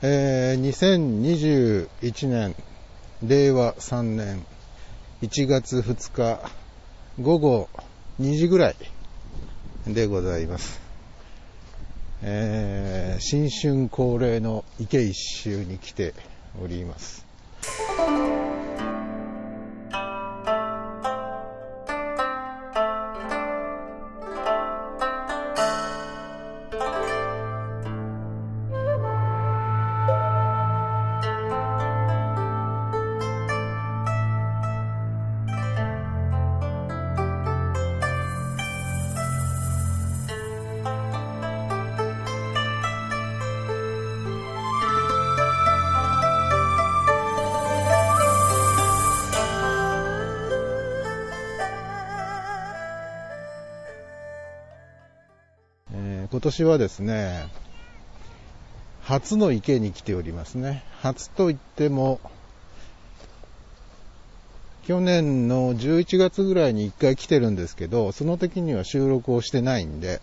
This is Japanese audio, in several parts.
えー、2021年、令和3年1月2日午後2時ぐらいでございます。えー、新春恒例の池一周に来ております。今年はですね、初の池に来ておりますね。初といっても、去年の11月ぐらいに1回来てるんですけど、その時には収録をしてないんで、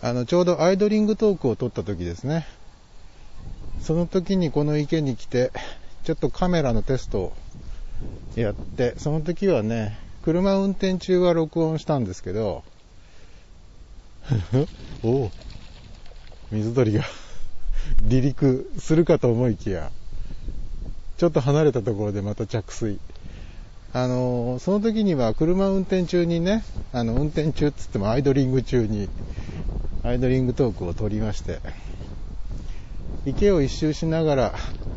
あの、ちょうどアイドリングトークを撮った時ですね。その時にこの池に来て、ちょっとカメラのテストをやって、その時はね、車運転中は録音したんですけど、おお、水鳥が 離陸するかと思いきや、ちょっと離れたところでまた着水。あの、その時には車運転中にね、あの、運転中っつってもアイドリング中に、アイドリングトークを撮りまして、池を一周しながら、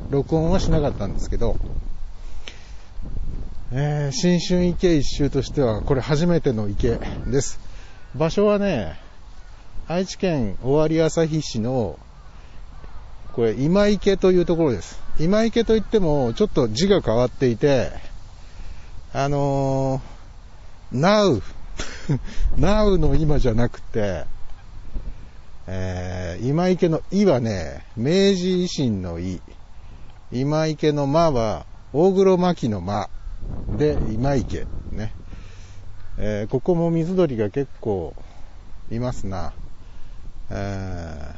録音はしなかったんですけど、えー、新春池一周としては、これ初めての池です。場所はね、愛知県尾張旭市の、これ、今池というところです。今池といっても、ちょっと字が変わっていて、あのー、now, now の今じゃなくて、えー、今池のいはね、明治維新のい、今池の間は、大黒摩季の間で、今池、ね。えー、ここも水鳥が結構いますな。今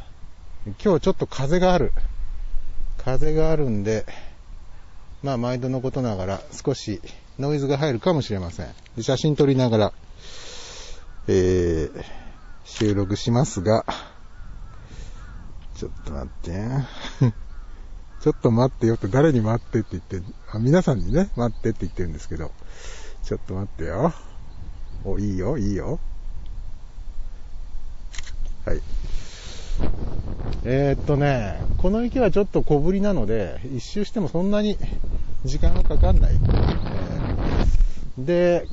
日ちょっと風がある。風があるんで、まあ毎度のことながら少しノイズが入るかもしれません。写真撮りながら、えー、収録しますが、ちょっと待って。ちょっと待ってよって誰に待ってって言って、あ皆さんにね、待ってって言ってるんですけど、ちょっと待ってよ。お、いいよ、いいよ。はい。えー、っとね、この池はちょっと小ぶりなので、一周してもそんなに時間がかかんない。えー、で、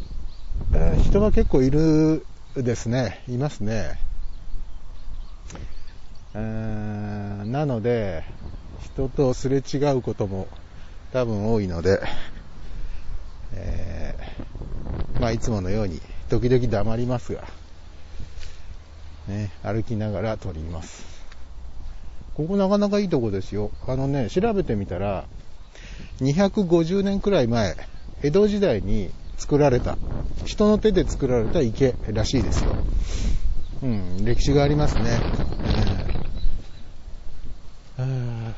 えー、人が結構いるですね、いますね。えー、なので、人とすれ違うことも多分多いので、えー、まあいつものように時々黙りますが、ね、歩きながら撮ります。ここなかなかいいとこですよ。あのね、調べてみたら、250年くらい前、江戸時代に作られた、人の手で作られた池らしいですよ。うん、歴史がありますね。えー、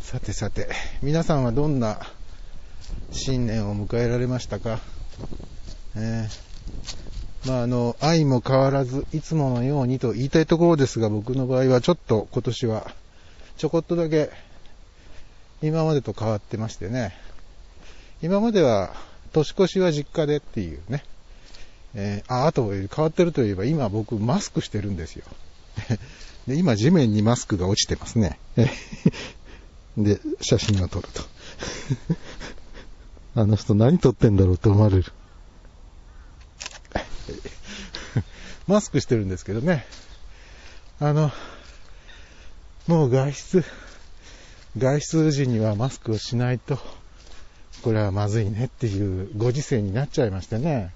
さてさて、皆さんはどんな新年を迎えられましたか、えーまあ、あの、愛も変わらず、いつものようにと言いたいところですが、僕の場合はちょっと今年は、ちょこっとだけ、今までと変わってましてね。今までは、年越しは実家でっていうね。えー、あ、あと変わってるといえば、今僕マスクしてるんですよ。で、今地面にマスクが落ちてますね。で、写真を撮ると。あの人何撮ってんだろうと思われる。マスクしてるんですけどね。あの、もう外出、外出時にはマスクをしないと、これはまずいねっていうご時世になっちゃいましてね。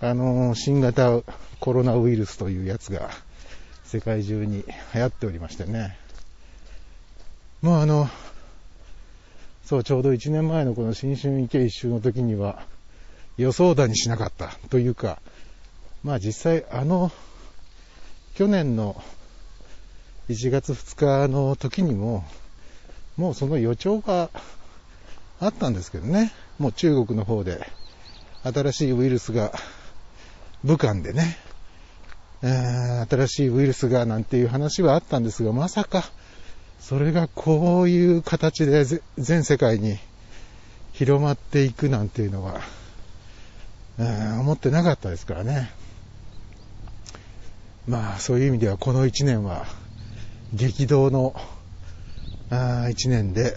あの、新型コロナウイルスというやつが世界中に流行っておりましてね。もうあの、そう、ちょうど1年前のこの新春池一周の時には予想だにしなかったというか、まあ実際あの、去年の1月2日の時にも、もうその予兆があったんですけどね。もう中国の方で新しいウイルスが武漢でね、新しいウイルスがなんていう話はあったんですが、まさかそれがこういう形で全世界に広まっていくなんていうのは、思ってなかったですからね。まあそういう意味ではこの1年は激動のあ1年で、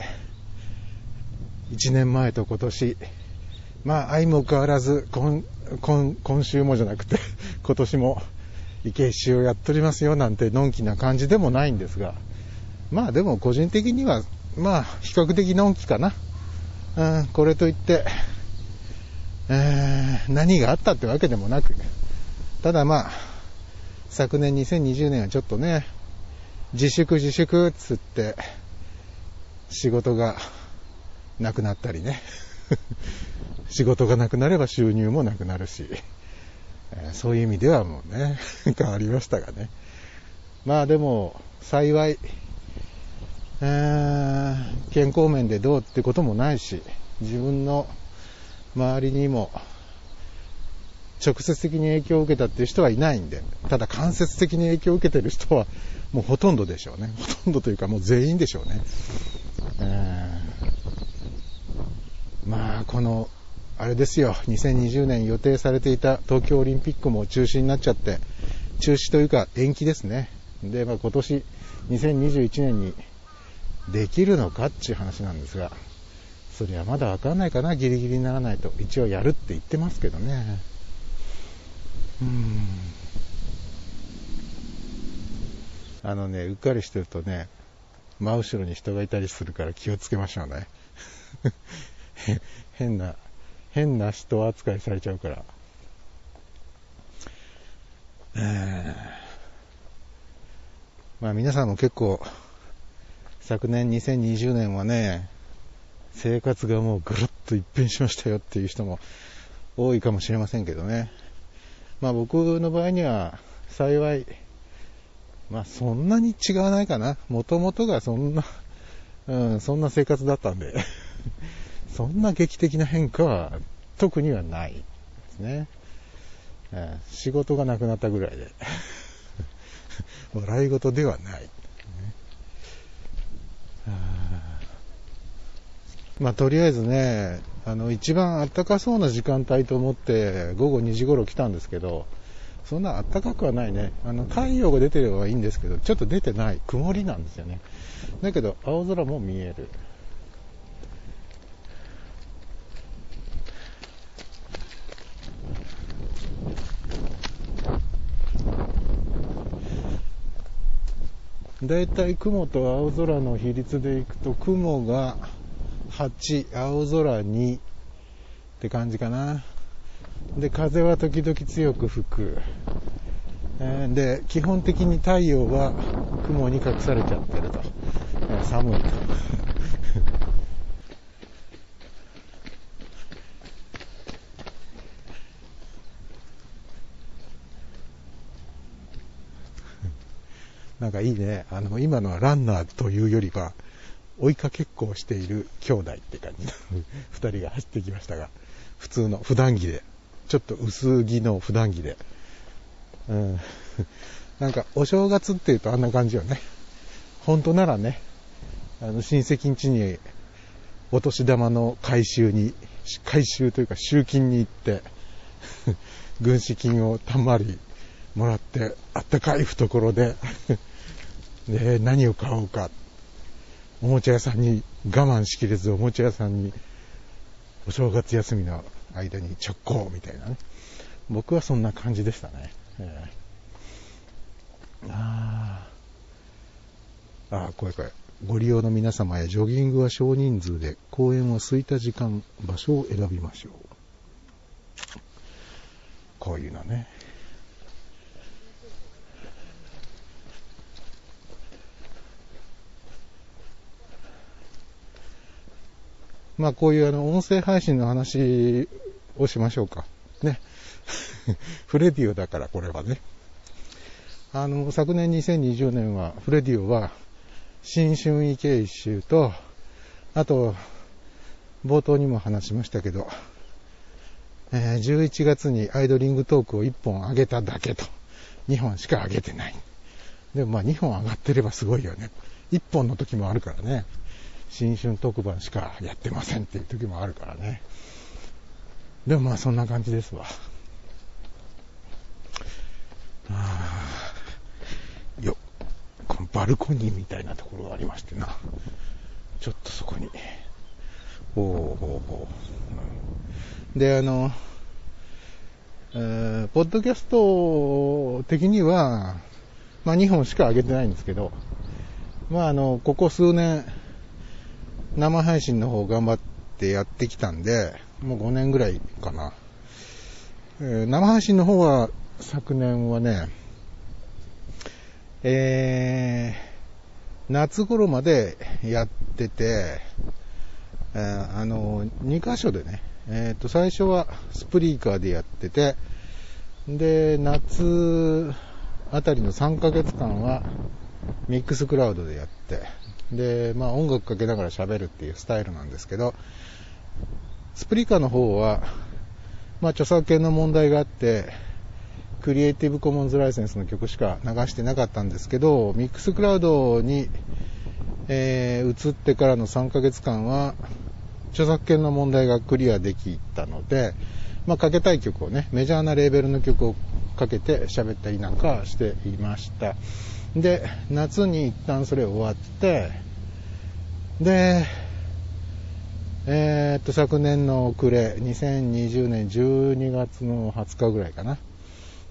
1年前と今年、まあ相も変わらず今今今週もじゃなくて 今年も池石をやっとりますよなんてのんきな感じでもないんですが、まあでも個人的には、まあ比較的のんきかな。うん、これといって、えー、何があったってわけでもなく、ただまあ、昨年2020年はちょっとね、自粛自粛っつって、仕事がなくなったりね。仕事がなくなれば収入もなくなるし、え、そういう意味ではもうね、変わりましたがね。まあでも、幸い、えー、健康面でどうってこともないし、自分の周りにも直接的に影響を受けたっていう人はいないんで、ただ間接的に影響を受けてる人はもうほとんどでしょうね。ほとんどというかもう全員でしょうね。えー、まあ、このあれですよ、2020年予定されていた東京オリンピックも中止になっちゃって、中止というか延期ですね。で、まあ、今年2021年にできるのかっていう話なんですが、そりゃまだわかんないかな、ギリギリにならないと。一応やるって言ってますけどね。あのね、うっかりしてるとね、真後ろに人がいたりするから気をつけましょうね。変な変な人扱いされちゃうから。まあ皆さんも結構、昨年2020年はね、生活がもうぐるっと一変しましたよっていう人も多いかもしれませんけどね。まあ僕の場合には幸い、まあそんなに違わないかな。もともとがそんな、うん、そんな生活だったんで そんな劇的な変化は特にはないですね。仕事がなくなったぐらいで 笑い事ではない。ね、まあ、とりあえずね、あの、一番暖かそうな時間帯と思って午後2時頃来たんですけど、そんな暖かくはないね。あの、太陽が出てればいいんですけど、ちょっと出てない。曇りなんですよね。だけど、青空も見える。だいたい雲と青空の比率でいくと、雲が8、青空2って感じかな。で、風は時々強く吹く。で、基本的に太陽は雲に隠されちゃってると。寒いと。なんかいいね。あの、今のはランナーというよりは、追いかけっこをしている兄弟って感じの二人が走ってきましたが、普通の普段着で、ちょっと薄着の普段着で、うん。なんか、お正月って言うとあんな感じよね。本当ならね、あの、親戚ん家に、お年玉の回収に、回収というか集金に行って 軍資金をたんまりもらって、あったかい懐で で、何を買おうか。おもちゃ屋さんに、我慢しきれずおもちゃ屋さんに、お正月休みの間に直行みたいなね。僕はそんな感じでしたね。えー、ああ、これこれ。ご利用の皆様やジョギングは少人数で公園は空いた時間、場所を選びましょう。こういうのね。まあこういうあの音声配信の話をしましょうか。ね。フレディオだからこれはね。あの、昨年2020年は、フレディオは、新春池一周と、あと、冒頭にも話しましたけど、えー、11月にアイドリングトークを1本上げただけと、2本しか上げてない。でもまあ2本上がってればすごいよね。1本の時もあるからね。新春特番しかやってませんっていう時もあるからね。でもまあそんな感じですわ。あよ、このバルコニーみたいなところがありましてな。ちょっとそこに。おおおおで、あの、えー、ポッドキャスト的には、まあ2本しか上げてないんですけど、まああの、ここ数年、生配信の方頑張ってやってきたんで、もう5年ぐらいかな。えー、生配信の方は、昨年はね、えー、夏頃までやってて、えー、あの、2箇所でね、えっ、ー、と、最初はスプリーカーでやってて、で、夏あたりの3ヶ月間はミックスクラウドでやって、で、まあ音楽かけながら喋るっていうスタイルなんですけど、スプリカの方は、まあ著作権の問題があって、クリエイティブコモンズライセンスの曲しか流してなかったんですけど、ミックスクラウドに、えー、移ってからの3ヶ月間は、著作権の問題がクリアできたので、まあ、かけたい曲をね、メジャーなレーベルの曲をかけて喋ったりなんかしていました。で、夏に一旦それ終わって、で、えー、っと、昨年の暮れ、2020年12月の20日ぐらいかな、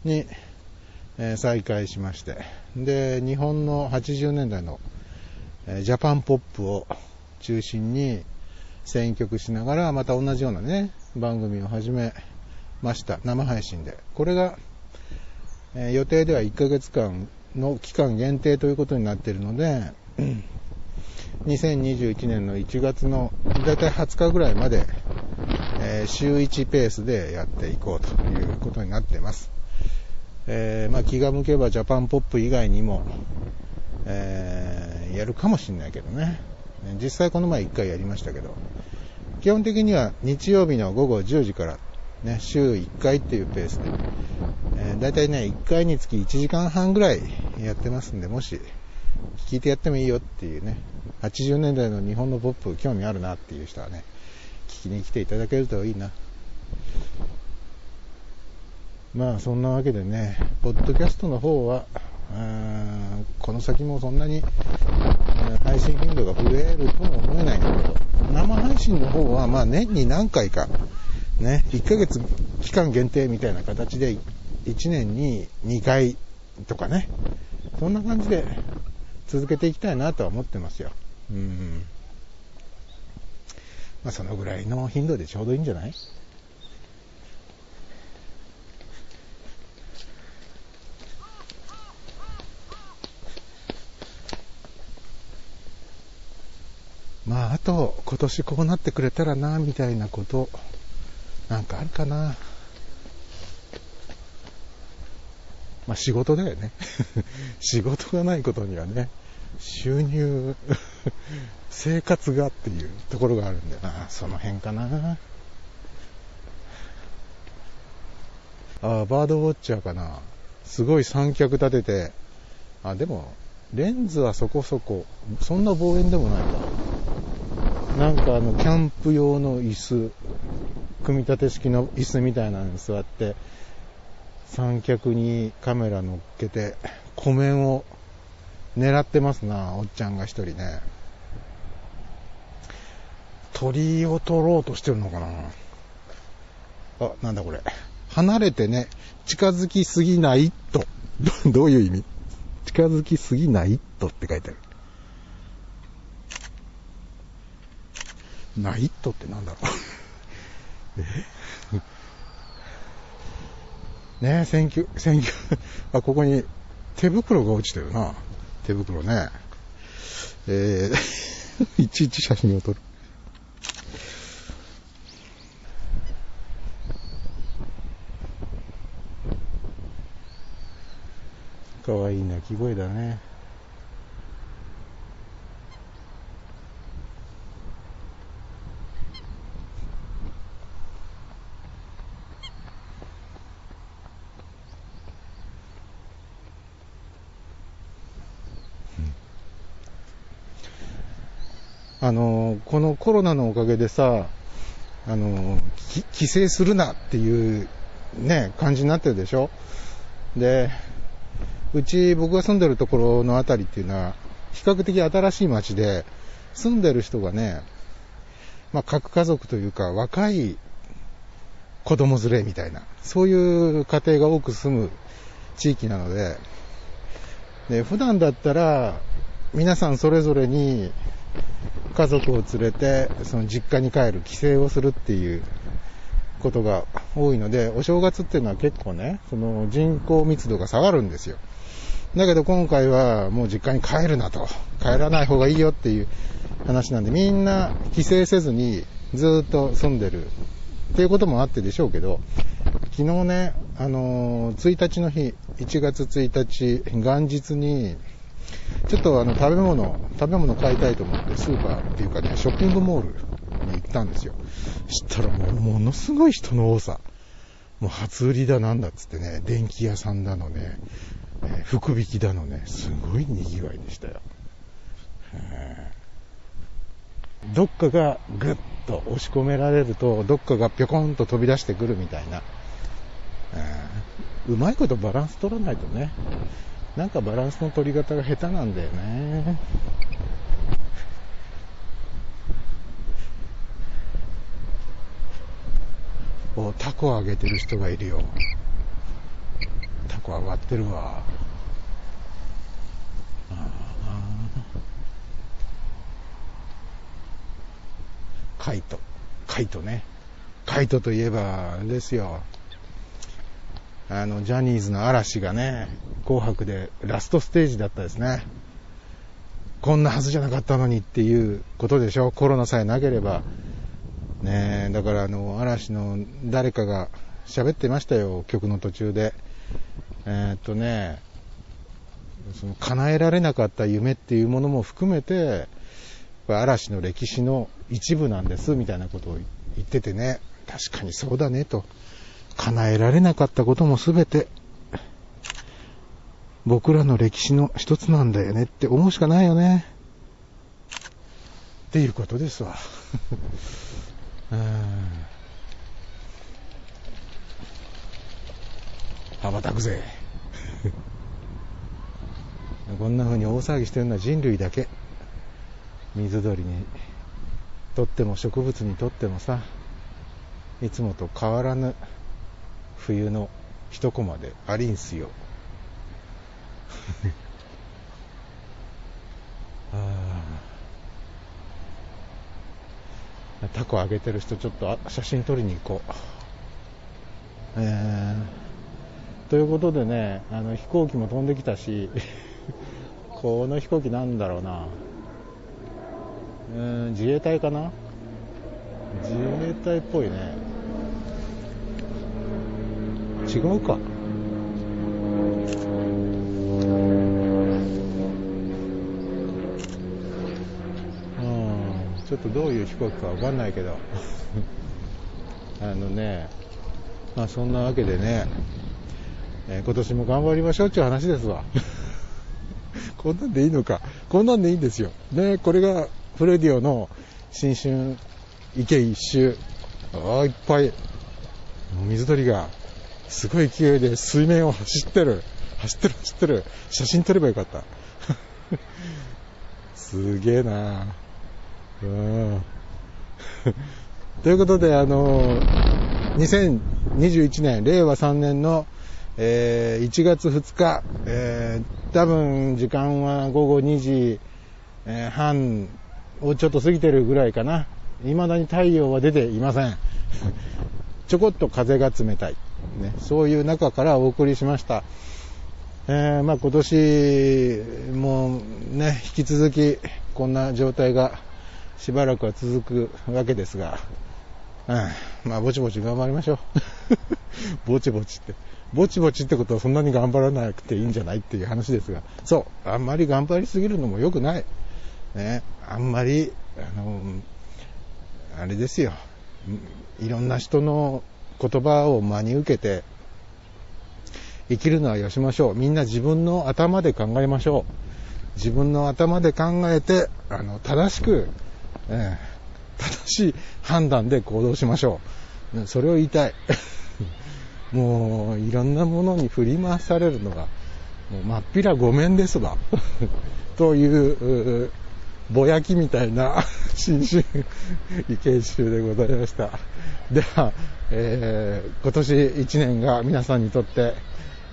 に、えー、再開しまして、で、日本の80年代の、えー、ジャパンポップを中心に選曲しながら、また同じようなね、番組を始めました。生配信で。これが、えー、予定では1ヶ月間の期間限定ということになっているので、2021年の1月のだいたい20日ぐらいまで、えー、週1ペースでやっていこうということになっています。えー、まあ、気が向けばジャパンポップ以外にも、えー、やるかもしんないけどね。実際この前1回やりましたけど、基本的には日曜日の午後10時から、ね、週1回っていうペースで、えー、だいたいね、1回につき1時間半ぐらいやってますんで、もし、聞いてやってもいいよっていうね、80年代の日本のポップ興味あるなっていう人はね、聞きに来ていただけるといいな。まあそんなわけでね、ポッドキャストの方は、この先もそんなに配信頻度が増えるとも思えないんだけど、生配信の方はまあ年に何回か、ね、1ヶ月期間限定みたいな形で1年に2回とかね、そんな感じで続けていきたいなとは思ってますよ。うん。まあそのぐらいの頻度でちょうどいいんじゃない？まあ、あと、今年こうなってくれたらな、みたいなこと、なんかあるかな。まあ、仕事だよね。仕事がないことにはね、収入、生活がっていうところがあるんだよな。その辺かな。ああ、バードウォッチャーかな。すごい三脚立てて、あ、でも、レンズはそこそこ、そんな望遠でもないか。なんかあの、キャンプ用の椅子、組み立て式の椅子みたいなのに座って、三脚にカメラ乗っけて、湖面を狙ってますな、おっちゃんが一人ね。鳥を取ろうとしてるのかなあ、なんだこれ。離れてね、近づきすぎないと。どういう意味？近づきすぎないとって書いてある。ナイットってなんだろう ねえ、選挙、選挙、あ、ここに手袋が落ちてるな。手袋ね。えー、いちいち写真を撮る。かわいい鳴き声だね。このコロナのおかげでさ、あの、帰省するなっていうね、感じになってるでしょ？で、うち僕が住んでるところのあたりっていうのは、比較的新しい町で、住んでる人がね、まあ、核家族というか、若い子供連れみたいな、そういう家庭が多く住む地域なので、で普段だったら、皆さんそれぞれに家族を連れて、その実家に帰る、帰省をするっていうことが多いので、お正月っていうのは結構ね、その人口密度が下がるんですよ。だけど今回はもう実家に帰るなと、帰らない方がいいよっていう話なんで、みんな帰省せずにずっと住んでるっていうこともあってでしょうけど、昨日ね、あのー、1日の日、1月1日、元日に、ちょっとあの食べ物、食べ物買いたいと思って、スーパーっていうかね、ショッピングモールに行ったんですよ。したらもうものすごい人の多さ。もう初売りだなんだっつってね、電気屋さんだのね、え福引きだのね、すごい賑わいでしたよ。どっかがぐっと押し込められると、どっかがぴょこんと飛び出してくるみたいな。うまいことバランス取らないとね、なんかバランスの取り方が下手なんだよね。お、タコあげてる人がいるよ。タコ上がってるわ。カイト。カイトね。カイトといえば、ですよ。あの、ジャニーズの嵐がね、紅白でラストステージだったですね。こんなはずじゃなかったのにっていうことでしょ。コロナさえなければ。ねだからあの、嵐の誰かが喋ってましたよ、曲の途中で。えー、っとね、その叶えられなかった夢っていうものも含めて、嵐の歴史の一部なんですみたいなことを言っててね、確かにそうだねと。叶えられなかったことも全て僕らの歴史の一つなんだよねって思うしかないよね。っていうことですわ。うん羽ばたくぜ。こんな風に大騒ぎしてるのは人類だけ。水鳥にとっても植物にとってもさ、いつもと変わらぬ冬の一コマでありんすよ。あタコあげてる人ちょっと写真撮りに行こう。えー、ということでね、あの飛行機も飛んできたし、この飛行機なんだろうな。うん自衛隊かな？自衛隊っぽいね。違うか。ちょっとどういう飛行機かわかんないけど あのね、まあそんなわけでね、えー、今年も頑張りましょうっていう話ですわ。こんなんでいいのか。こんなんでいいんですよ。ね、これがフレディオの新春池一周。ああ、いっぱい、水鳥がすごい勢いで水面を走ってる。走ってる走ってる。写真撮ればよかった。すげえなうん。ということで、あの、2021年、令和3年の、えー、1月2日、えー、多分時間は午後2時、えー、半をちょっと過ぎてるぐらいかな。未だに太陽は出ていません。ちょこっと風が冷たい。ね、そういう中からお送りしました。えー、まあ、今年もね、引き続きこんな状態がしばらくは続くわけですが、うん、まあ、ぼちぼち頑張りましょう。ぼちぼちって。ぼちぼちってことはそんなに頑張らなくていいんじゃないっていう話ですが、そう、あんまり頑張りすぎるのも良くない。ね、あんまり、あの、あれですよ、いろんな人の言葉を真に受けて、生きるのはよしましょう。みんな自分の頭で考えましょう。自分の頭で考えて、あの、正しく、えー、正しい判断で行動しましょう。それを言いたい。もう、いろんなものに振り回されるのが、もう、まっぴらごめんですわ。という、ぼやきみたいな 新春意見集でございました。では、えー、今年1年が皆さんにとって、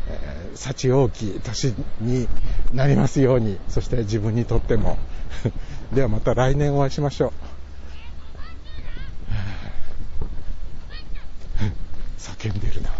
えー、幸大きい年になりますように、そして自分にとっても。ではまた来年お会いしましょう。叫んでるな。